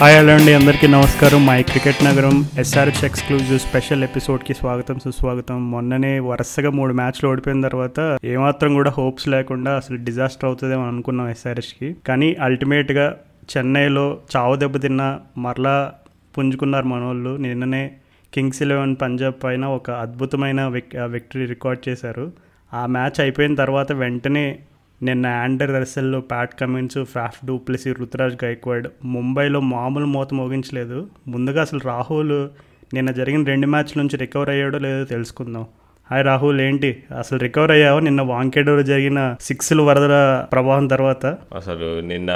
Hi hello అండి. అందరికీ నమస్కారం. మై క్రికెట్ నగరం ఎస్ఆర్హెచ్ ఎక్స్క్లూజివ్ స్పెషల్ ఎపిసోడ్కి స్వాగతం సుస్వాగతం. మొన్ననే వరుసగా మూడు మ్యాచ్లు ఓడిపోయిన తర్వాత ఏమాత్రం కూడా హోప్స్ లేకుండా అసలు డిజాస్టర్ అవుతుందేమో అనుకున్నాం ఎస్ఆర్హెచ్కి కానీ అల్టిమేట్గా చెన్నైలో చావు దెబ్బతిన్న మరలా పుంజుకున్నారు మన వాళ్ళు నిన్ననే కింగ్స్ ఎలెవెన్ పంజాబ్ పైన ఒక అద్భుతమైన విక్ విక్టరీ రికార్డ్ చేశారు. ఆ మ్యాచ్ అయిపోయిన తర్వాత వెంటనే నిన్న ఆండర్ రసెల్ ప్యాట్ కమిన్స్ ఫ్రాఫ్ డూప్లెసి రుతురాజ్ గైక్వాడ్ ముంబైలో మామూలు మూత మోగించలేదు. ముందుగా అసలు రాహుల్ నిన్న జరిగిన రెండు మ్యాచ్ల నుంచి రికవర్ అయ్యాడో లేదో తెలుసుకుందాం. హాయ్ రాహుల్ ఏంటి? అసలు రికవర్ అయ్యావు? నిన్న వాంకేడోలో జరిగిన సిక్స్లు వరదల ప్రభావం తర్వాత? అసలు నిన్న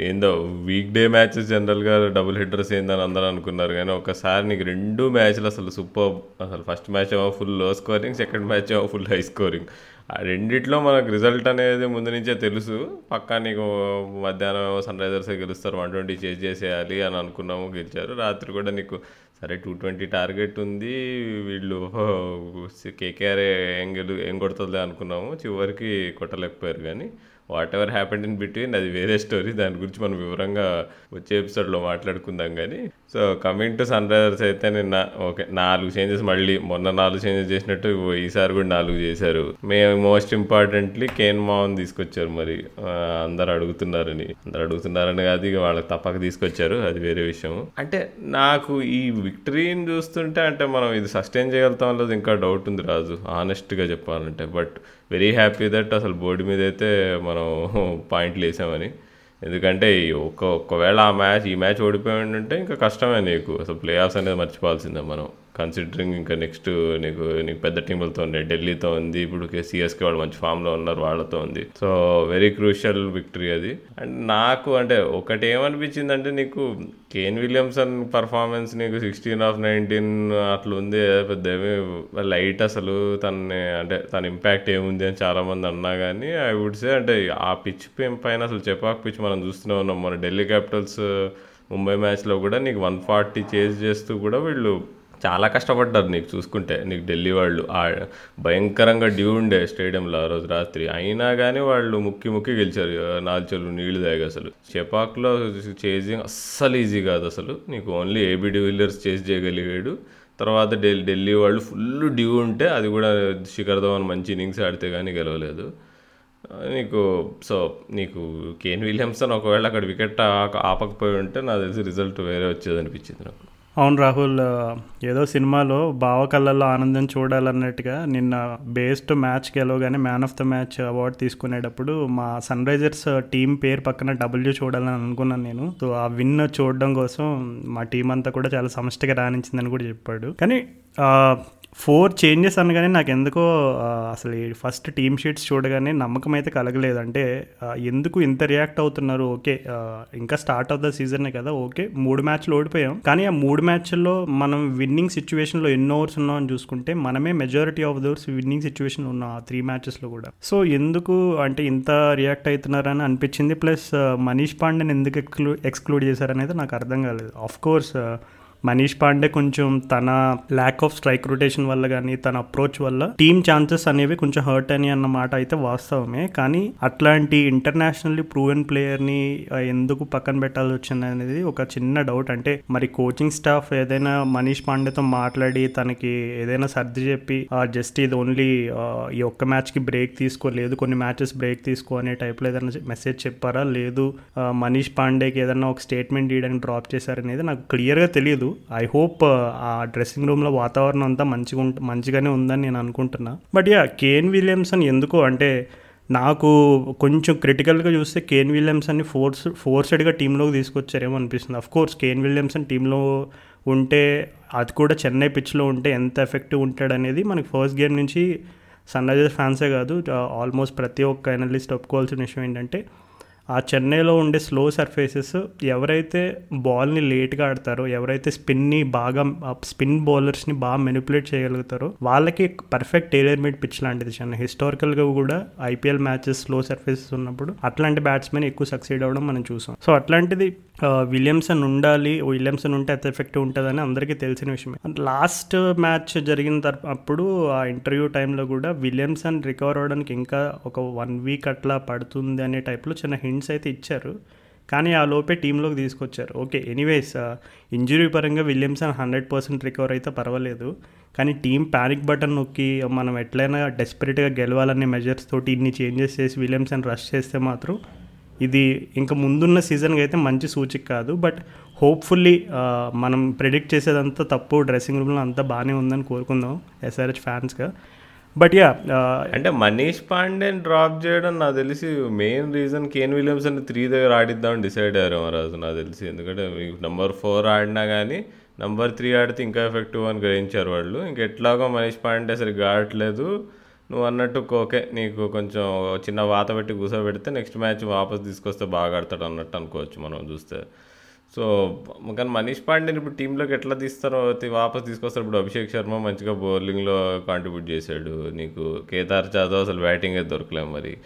ఏందో వీక్ డే మ్యాచెస్ జనరల్గా డబుల్ హిట్టర్స్ ఏందని అందరూ అనుకున్నారు. కానీ ఒకసారి నీకు రెండు మ్యాచ్లు అసలు సూపర్ అసలు ఫస్ట్ మ్యాచ్ ఏమో full low scoring second match ఏమో ఫుల్ హై స్కోరింగ్ ఆ రెండిట్లో మనకు రిజల్ట్ అనేది ముందు నుంచే తెలుసు. పక్కా నీకు మధ్యాహ్నం సన్ రైజర్స్ గెలుస్తారు? వన్ ట్వంటీ చేజ్ చేసేయాలి అని అనుకున్నాము గెలిచారు. రాత్రి కూడా నీకు సరే టూ ట్వంటీ టార్గెట్ ఉంది. వీళ్ళు కేకేఆర్ ఏం గెలు ఏం కొడుతుంది అనుకున్నాము. చివరికి కొట్టలేకపోయారు కానీ whatever happened in between అది వేరే స్టోరీ దాని గురించి మనం వివరంగా వచ్చే ఎపిసోడ్లో మాట్లాడుకుందాం కానీ. So coming to Sunrisers అయితే నిన్న ఓకే నాలుగు చేంజెస్ మళ్ళీ. మొన్న నాలుగు చేంజెస్ చేసినట్టు ఈసారి కూడా నాలుగు చేశారు. మేము మోస్ట్ ఇంపార్టెంట్లీ కేన్ మావన్ తీసుకొచ్చారు మరి. అందరు అడుగుతున్నారని. అందరు అడుగుతున్నారని కాదు ఇక వాళ్ళకి తప్పక తీసుకొచ్చారు. అది వేరే విషయం. అంటే నాకు ఈ విక్టరీని చూస్తుంటే అంటే మనం ఇది సస్టైన్ చేయగలుగుతాం లేదు ఇంకా డౌట్ ఉంది రాజు. ఆనెస్ట్గా చెప్పాలంటే. బట్ వెరీ హ్యాపీ దట్ అసలు బోర్డు మీద అయితే మనం పాయింట్లు వేసామని. ఎందుకంటే ఈ ఒక్క ఒక్కవేళ ఆ మ్యాచ్ ఈ మ్యాచ్ ఓడిపోయాడంటే ఇంకా కష్టమే నీకు. అసలు ప్లే ఆఫ్స్ అనేది మర్చిపోవాల్సిందే మనం. కన్సిడరింగ్ ఇంకా నెక్స్ట్ నీకు నీకు పెద్ద టీములతో ఉన్నాయి ఢిల్లీతో ఉంది ఇప్పుడు సిఎస్కే వాళ్ళు మంచి ఫామ్లో ఉన్నారు వాళ్ళతో ఉంది. సో వెరీ క్రూషియల్ విక్టరీ అది. అండ్ నాకు అంటే ఒకటి ఏమనిపించింది అంటే నీకు కేన్ విలియమ్సన్ పర్ఫార్మెన్స్ నీకు సిక్స్టీన్ ఆఫ్ నైన్టీన్ అట్లా ఉంది పెద్ద ఏమి లైట్ అసలు తనని అంటే తన ఇంపాక్ట్ ఏముంది అని చాలామంది అన్నా కానీ ఐ వుడ్ సే అంటే ఆ పిచ్ పైన అసలు చెపాక్ పిచ్ మనం చూస్తూనే ఉన్నాం. మన ఢిల్లీ క్యాపిటల్స్ ముంబై మ్యాచ్లో కూడా నీకు వన్ ఫార్టీ చేజ్ చేస్తూ కూడా వీళ్ళు చాలా కష్టపడ్డారు నీకు చూసుకుంటే. నీకు ఢిల్లీ వాళ్ళు ఆ భయంకరంగా డ్యూ ఉండే స్టేడియంలో ఆ రోజు రాత్రి. అయినా కానీ వాళ్ళు ముక్కి ముక్కి గెలిచారు. నాలుగు నీళ్ళు తాగి అసలు. చెపాక్లో చేజింగ్ అస్సలు ఈజీ కాదు అసలు. నీకు ఓన్లీ ఏబీ డివిలియర్స్ చేసి చేయగలిగాడు. తర్వాత ఢిల్లీ ఢిల్లీ వాళ్ళు ఫుల్ డ్యూ ఉంటే అది కూడా శిఖర్ ధవన్ మంచి ఇన్నింగ్స్ ఆడితే కానీ గెలవలేదు. నీకు సో నీకు కేన్ విలియమ్సన్ ఒకవేళ అక్కడ వికెట్ ఆపకపోయి ఉంటే నాకు తెలిసి రిజల్ట్ వేరే వచ్చేది అనిపించింది నాకు. అవును రాహుల్ ఏదో సినిమాలో బావ కళ్ళల్లో ఆనందం చూడాలన్నట్టుగా నిన్న బేస్డ్ match గెలవగానే man of the match award తీసుకునేటప్పుడు మా సన్ రైజర్స్ టీం పేరు పక్కన డబ్ల్యూ చూడాలని అనుకున్నాను నేను. సో ఆ విన్ చూడడం కోసం మా టీం అంతా కూడా చాలా సమష్టిగా రాణించిందని కూడా చెప్పాడు. కానీ ఫోర్ చేంజెస్ అనగానే నాకు ఎందుకో అసలు ఫస్ట్ టీమ్ షీట్స్ చూడగానే నమ్మకం అయితే కలగలేదు. అంటే ఎందుకు ఇంత రియాక్ట్ అవుతున్నారు? ఓకే ఇంకా స్టార్ట్ ఆఫ్ ద సీజనే కదా ఓకే మూడు మ్యాచ్లు ఓడిపోయాం. కానీ ఆ మూడు మ్యాచ్ల్లో మనం విన్నింగ్ సిచ్యువేషన్లో ఎన్నో ఓవర్స్ ఉన్నామని చూసుకుంటే మనమే majority of those winning situation ఉన్నాం ఆ త్రీ మ్యాచెస్లో కూడా. సో ఎందుకు అంటే ఇంత రియాక్ట్ అవుతున్నారని అనిపించింది ప్లస్ మనీష్ పాండేని ఎందుకు ఎక్స్క్లూ ఎక్స్క్లూడ్ చేశారనేది నాకు అర్థం కాలేదు. ఆఫ్ కోర్స్ మనీష్ పాండే కొంచెం తన ల్యాక్ ఆఫ్ స్ట్రైక్ రొటేషన్ వల్ల కానీ తన అప్రోచ్ వల్ల టీమ్ ఛాన్సెస్ అనేవి కొంచెం హర్ట్ అని అన్న మాట అయితే వాస్తవమే. కానీ అట్లాంటి ఇంటర్నేషనల్లీ ప్రూవెన్ ప్లేయర్ని ఎందుకు పక్కన పెట్టాల్సి వచ్చింది అనేది ఒక చిన్న డౌట్ అంటే మరి కోచింగ్ స్టాఫ్ ఏదైనా మనీష్ పాండేతో మాట్లాడి తనకి ఏదైనా సర్ది చెప్పి జస్ట్ ఇది ఓన్లీ ఈ ఒక్క మ్యాచ్కి బ్రేక్ తీసుకోలేదు కొన్ని మ్యాచెస్ బ్రేక్ తీసుకో అనే టైప్లో ఏదైనా మెసేజ్ చెప్పారా? లేదు మనీష్ పాండేకి ఏదైనా ఒక స్టేట్మెంట్ ఇవ్వడానికి డ్రాప్ చేశారనేది నాకు క్లియర్గా తెలియదు ఐ హోప్ uh, ఆ డ్రెస్సింగ్ రూమ్లో వాతావరణం అంతా మంచిగా ఉంట మంచిగానే ఉందని నేను అనుకుంటున్నా. బట్ యా కేన్ విలియమ్సన్ ఎందుకు అంటే నాకు కొంచెం క్రిటికల్గా చూస్తే కేన్ విలియమ్సన్ని ఫోర్స్ ఫోర్స్డ్గా టీంలోకి తీసుకొచ్చారేమో అనిపిస్తుంది. అఫ్ కోర్స్ కేన్ విలియమ్సన్ టీంలో ఉంటే అది కూడా చెన్నై పిచ్లో ఉంటే ఎంత ఎఫెక్టివ్ ఉంటాడు అనేది మనకి ఫస్ట్ గేమ్ నుంచి సన్ రైజర్స్ ఫ్యాన్సే కాదు uh, ఆల్మోస్ట్ ప్రతి ఒక్క అనలిస్ట్ ఒప్పుకోవాల్సిన విషయం ఏంటంటే ఆ చెన్నైలో ఉండే స్లో సర్ఫేసెస్ ఎవరైతే బాల్ని లేట్గా ఆడతారో ఎవరైతే స్పిన్ని బాగా స్పిన్ బౌలర్స్ని బాగా మెనిపులేట్ చేయగలుగుతారో వాళ్ళకి పర్ఫెక్ట్ టైలర్ మేడ్ పిచ్ లాంటిది చెన్నై. హిస్టారికల్గా కూడా ఐపీఎల్ మ్యాచెస్ స్లో సర్ఫేసెస్ ఉన్నప్పుడు అట్లాంటి బ్యాట్స్మెన్ ఎక్కువ సక్సీడ్ అవ్వడం మనం చూసాం. సో అట్లాంటిది విలియమ్సన్ ఉండాలి విలియమ్సన్ ఉంటే ఎంత ఎఫెక్టివ్ ఉంటుందని అందరికీ తెలిసిన విషయమే. లాస్ట్ మ్యాచ్ జరిగిన అప్పుడు ఆ ఇంటర్వ్యూ టైంలో కూడా విలియమ్సన్ రికవర్ అవ్వడానికి ఇంకా ఒక వన్ వీక్ అట్లా పడుతుంది అనే టైప్లో చిన్న హింట్స్ అయితే ఇచ్చారు. కానీ ఆ లోపే టీంలోకి తీసుకొచ్చారు. ఓకే ఎనీవేస్ ఇంజురీ పరంగా విలియమ్సన్ హండ్రెడ్ పర్సెంట్ రికవర్ అయితే పర్వాలేదు. కానీ టీం ప్యానిక్ బటన్ నొక్కి మనం ఎట్లయినా డెస్పరేట్గా గెలవాలనే మెజర్స్ తోటి ఇన్ని చేంజెస్ చేసి విలియమ్సన్ రష్ చేస్తే మాత్రం ఇది ఇంకా ముందున్న సీజన్కి అయితే మంచి సూచిక కాదు. బట్ హోప్ఫుల్లీ మనం ప్రిడిక్ట్ చేసేదంతా తప్పు డ్రెస్సింగ్ రూమ్లో అంతా బాగానే ఉందని కోరుకుందాం ఎస్ఆర్హెచ్ ఫ్యాన్స్గా బట్ యా uh, అంటే మనీష్ పాండేని డ్రాప్ చేయడం నాకు తెలిసి మెయిన్ రీజన్ కేన్ విలియమ్స్ అని త్రీ దగ్గర ఆడిద్దామని డిసైడ్ అయ్యారు మహారాజు నాకు తెలిసి. ఎందుకంటే నెంబర్ ఫోర్ ఆడినా కానీ నెంబర్ త్రీ ఆడితే ఇంకా ఎఫెక్టివ్ అని గ్రహించారు వాళ్ళు. ఇంకెట్లాగో మనీష్ పాండే సరిగ్గా ఆడట్లేదు. నువ్వు అన్నట్టు ఓకే నీకు కొంచెం చిన్న వాత పెట్టి కూర్చోబెడితే నెక్స్ట్ మ్యాచ్ వాపస్ తీసుకొస్తే బాగా ఆడతాడు అన్నట్టు అనుకోవచ్చు మనం చూస్తే. సో కానీ మనీష్ పాండేని ఇప్పుడు టీంలోకి ఎట్లా తీస్తారో వాపస్ తీసుకొస్తారు ఇప్పుడు అభిషేక్ శర్మ మంచిగా బౌలింగ్లో కాంట్రిబ్యూట్ చేశాడు. నీకు కేదార్ జాదవ్ అసలు బ్యాటింగే దొరకలేము మరి.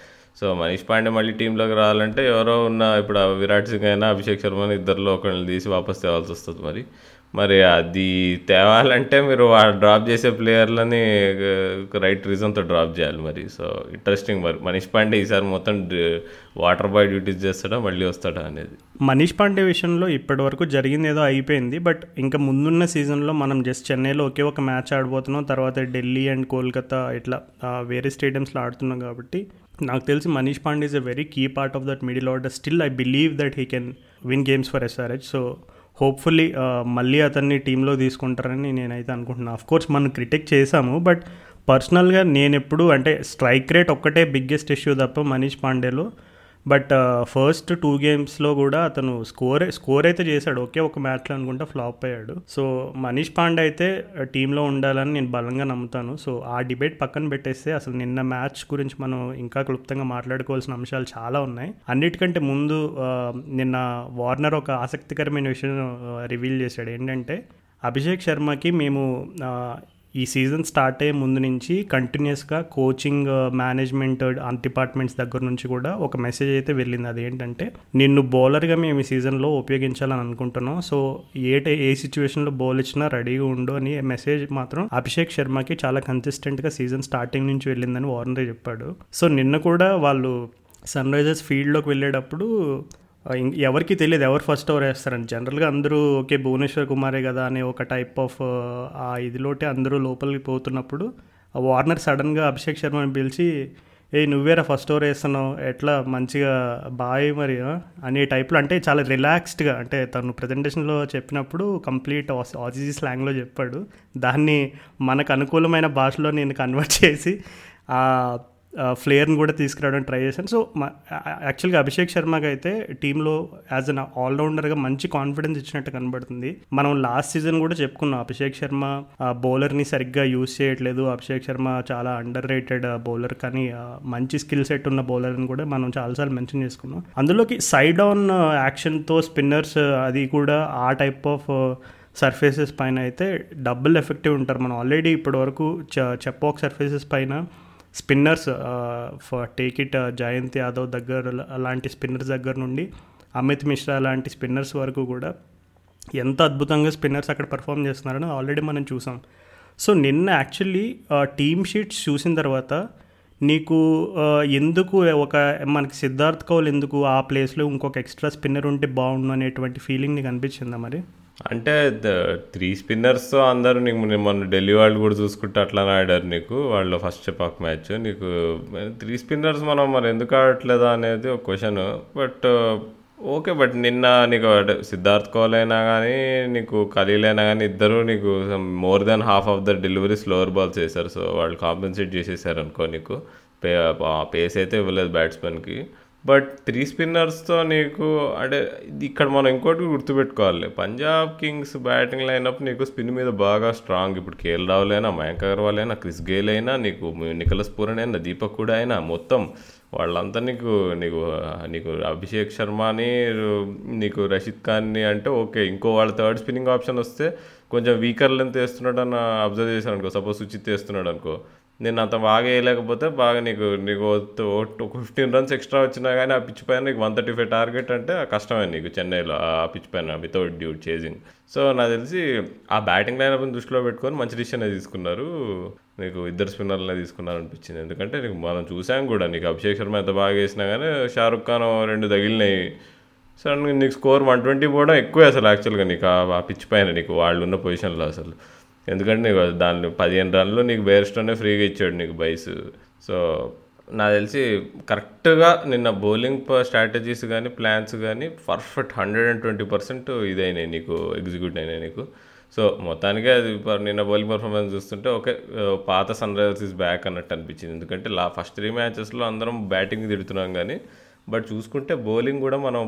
సో మనీష్ పాండే మళ్ళీ టీంలోకి రావాలంటే ఎవరో ఉన్న ఇప్పుడు విరాట్ సింగ్ అయినా అభిషేక్ శర్మని ఇద్దరిలో ఒకరిని తీసి వాపస్ తేవాల్సి వస్తుంది మరి. మరి అది తేవాలంటే మీరు డ్రాప్ చేసే ప్లేయర్లని రైట్ రీజన్తో డ్రాప్ చేయాలి మరి. సో ఇంట్రెస్టింగ్ మరి. మనీష్ పాండే ఈసారి మొత్తం వాటర్ బాయ్ డ్యూటీస్ చేస్తాడా మళ్ళీ వస్తాడా అనేది. మనీష్ పాండే విషయంలో ఇప్పటి వరకు జరిగింది ఏదో అయిపోయింది బట్ ఇంకా ముందున్న సీజన్లో మనం జస్ట్ చెన్నైలో ఒకే ఒక మ్యాచ్ ఆడిపోతున్నాం తర్వాత ఢిల్లీ అండ్ కోల్కతా ఇట్లా వేరే స్టేడియంస్లో ఆడుతున్నాం కాబట్టి నాకు తెలిసి Manish Pandey is a very key part of that middle order still I believe that he can win games for SRH so hopefully మళ్ళీ అతన్ని టీంలో తీసుకుంటారని నేనైతే అనుకుంటున్నాను కోర్స్ మనం క్రిటిక్ చేశాము బట్ పర్సనల్గా నేను ఎప్పుడు అంటే స్ట్రైక్ రేట్ ఒక్కటే బిగ్గెస్ట్ ఇష్యూ తప్ప మనీష్ పాండేలో బట్ ఫస్ట్ టూ గేమ్స్లో కూడా అతను స్కోర్ స్కోర్ అయితే చేశాడు. ఒకే ఒక మ్యాచ్లో అనుకుంటా ఫ్లాప్ అయ్యాడు. సో మనీష్ పాండే అయితే టీంలో ఉండాలని నేను బలంగా నమ్ముతాను. సో ఆ డిబేట్ పక్కన పెట్టేస్తే అసలు నిన్న మ్యాచ్ గురించి మనం ఇంకా క్లుప్తంగా మాట్లాడుకోవాల్సిన అంశాలు చాలా ఉన్నాయి. అన్నిటికంటే ముందు నిన్న వార్నర్ ఒక ఆసక్తికరమైన విషయం రివీల్ చేశాడు. ఏంటంటే అభిషేక్ శర్మకి మేము ఈ సీజన్ స్టార్ట్ అయ్యే ముందు నుంచి కంటిన్యూస్గా coaching uh, management uh, departments దగ్గర నుంచి కూడా ఒక మెసేజ్ అయితే వెళ్ళింది. అదేంటంటే నిన్ను బౌలర్గా మేము ఈ సీజన్లో ఉపయోగించాలని అనుకుంటున్నాం. సో ఏ ఏ సిచ్యువేషన్లో బౌల్ ఇచ్చినా రెడీగా ఉండు అని మెసేజ్ మాత్రం అభిషేక్ శర్మకి చాలా కన్సిస్టెంట్గా సీజన్ స్టార్టింగ్ నుంచి వెళ్ళిందని వార్నర్ చెప్పాడు. సో నిన్న కూడా వాళ్ళు సన్ రైజర్స్ ఫీల్డ్లోకి వెళ్ళేటప్పుడు ఎవరికి తెలియదు. ఎవరు ఫస్ట్ ఓవర్ వేస్తారని. జనరల్గా అందరూ ఓకే భువనేశ్వర్ కుమారే కదా అనే ఒక టైప్ ఆఫ్ ఆ ఇదిలోటే అందరూ లోపలికి పోతున్నప్పుడు వార్నర్ సడన్గా అభిషేక్ శర్మని పిలిచి ఏ నువ్వేరా ఫస్ట్ ఓవర్ వేస్తున్నావు? ఎట్లా? మంచిగా బాయ్ మరి అనే టైప్లో అంటే చాలా రిలాక్స్డ్గా అంటే తను ప్రజెంటేషన్లో చెప్పినప్పుడు కంప్లీట్ ఆసిజీ స్లాంగ్లో చెప్పాడు. దాన్ని మనకు అనుకూలమైన భాషలో నేను కన్వర్ట్ చేసి ఫ్లేయర్ని కూడా తీసుకురావడం ట్రై చేశాను. సో యాక్చువల్గా అభిషేక్ శర్మకి అయితే టీంలో యాజ్ అన్ ఆల్రౌండర్గా మంచి కాన్ఫిడెన్స్ ఇచ్చినట్టు కనబడుతుంది. మనం లాస్ట్ సీజన్ కూడా చెప్పుకున్నాం అభిషేక్ శర్మ బౌలర్ని సరిగ్గా యూజ్ చేయట్లేదు. అభిషేక్ శర్మ చాలా అండర్ రేటెడ్ బౌలర్ కానీ మంచి స్కిల్ సెట్ ఉన్న బౌలర్ని కూడా మనం చాలాసార్లు మెన్షన్ చేసుకున్నాం. అందులోకి సైడ్ ఆన్ యాక్షన్తో స్పిన్నర్స్ అది కూడా ఆ టైప్ ఆఫ్ సర్ఫేసెస్ పైన అయితే డబుల్ ఎఫెక్టివ్ ఉంటారు. మనం ఆల్రెడీ ఇప్పటివరకు వరకు చెప్పాక్ సర్ఫేసెస్ పైన spinners for take it Jayant Yadav దగ్గర అలాంటి స్పిన్నర్స్ దగ్గర నుండి అమిత్ మిశ్రా లాంటి స్పిన్నర్స్ వరకు కూడా ఎంత అద్భుతంగా స్పిన్నర్స్ అక్కడ పర్ఫామ్ చేస్తున్నారని ఆల్రెడీ మనం చూసాం. సో నిన్న యాక్చువల్లీ టీమ్ షీట్స్ చూసిన తర్వాత నీకు ఎందుకు ఒక మనకి సిద్ధార్థ్ కౌల్ ఎందుకు ఆ ప్లేస్లో ఇంకొక ఎక్స్ట్రా స్పిన్నర్ ఉంటే బాగుండు అనేటువంటి ఫీలింగ్ నీకు అనిపించిందా మరి? అంటే త్రీ స్పిన్నర్స్తో అందరూ నీకు మొన్న ఢిల్లీ వాళ్ళు కూడా చూసుకుంటే అట్లానే ఆడారు నీకు. వాళ్ళు ఫస్ట్ పాక్ మ్యాచ్. నీకు త్రీ స్పిన్నర్స్ మనం మరి ఎందుకు ఆడట్లేదా అనేది ఒక క్వశ్చన్. బట్ ఓకే బట్ నిన్న నీకు సిద్ధార్థ్ కౌల్ అయినా కానీ నీకు ఖలీల్ అయినా కానీ ఇద్దరు నీకు more than half of the delivery slower balls వేశారు సో వాళ్ళు కాంపెన్సేట్ చేసేసారు అనుకో నీకు. పే పేస్ అయితే ఇవ్వలేదు బ్యాట్స్మెన్కి. బట్ త్రీ స్పిన్నర్స్తో నీకు అంటే ఇక్కడ మనం ఇంకోటి గుర్తుపెట్టుకోవాలి. పంజాబ్ కింగ్స్ బ్యాటింగ్ లైనప్ నీకు స్పిన్ మీద బాగా స్ట్రాంగ్. ఇప్పుడు కేఎల్ రావుల్ అయినా మయాంక్ అగర్వాల్ అయినా క్రిస్ గేల్ అయినా నీకు నిఖలస్ పూరన్ అయినా దీపక్ కూడా అయినా మొత్తం వాళ్ళంతా నీకు నీకు నీకు అభిషేక్ శర్మని నీకు రషీద్ ఖాన్ని అంటే ఓకే. ఇంకో వాళ్ళ థర్డ్ స్పిన్నింగ్ ఆప్షన్ వస్తే కొంచెం వీకర్ లెంత్ వేస్తున్నాడు అని అబ్జర్వ్ చేశాను అనుకో సపోజ్ సుచిత్ వేస్తున్నాడు అనుకో నేను అంత బాగా వేయలేకపోతే బాగా నీకు నీకు ఒక ఫిఫ్టీన్ రన్స్ ఎక్స్ట్రా వచ్చినా కానీ ఆ పిచ్ పైన నీకు వన్ థర్టీ ఫైవ్ టార్గెట్ అంటే కష్టమే నీకు చెన్నైలో ఆ పిచ్ పైన వితౌట్ డ్యూట్ చేసింగ్ సో నాకు తెలిసి ఆ బ్యాటింగ్ లైనప్ని దృష్టిలో పెట్టుకొని మంచి డిసిషన్ తీసుకున్నారు. నీకు ఇద్దరు స్పిన్నర్లనే తీసుకున్నారు అనిపించింది ఎందుకంటే నీకు మనం చూసాం కూడా నీకు అభిషేక్ శర్మ ఎంత బాగా వేసినా కానీ షారుఖ్ ఖాన్ రెండు తగిలినాయి. సో నీకు స్కోర్ వన్ ట్వంటీ పోవడం ఎక్కువే అసలు యాక్చువల్గా నీకు ఆ- ఆ పిచ్ పైన నీకు వాళ్ళు ఉన్న పొజిషన్లో అసలు. ఎందుకంటే నీకు దాన్ని పదిహేను రన్లు నీకు బేర్స్టోనే ఫ్రీగా ఇచ్చాడు నీకు బైస్. సో నాకు తెలిసి కరెక్ట్గా నిన్న బౌలింగ్ స్ట్రాటజీస్ కానీ ప్లాన్స్ కానీ perfect hundred and twenty percent ఇదైనాయి నీకు ఎగ్జిక్యూట్ అయినాయి నీకు. సో మొత్తానికి అది నిన్న బౌలింగ్ పర్ఫార్మెన్స్ చూస్తుంటే ఓకే పాత సన్ రైజర్స్ ఇస్ బ్యాక్ అన్నట్టు అనిపించింది. ఎందుకంటే లా ఫస్ట్ త్రీ మ్యాచెస్లో అందరం బ్యాటింగ్ తిడుతున్నాం కానీ బట్ చూసుకుంటే బౌలింగ్ కూడా మనం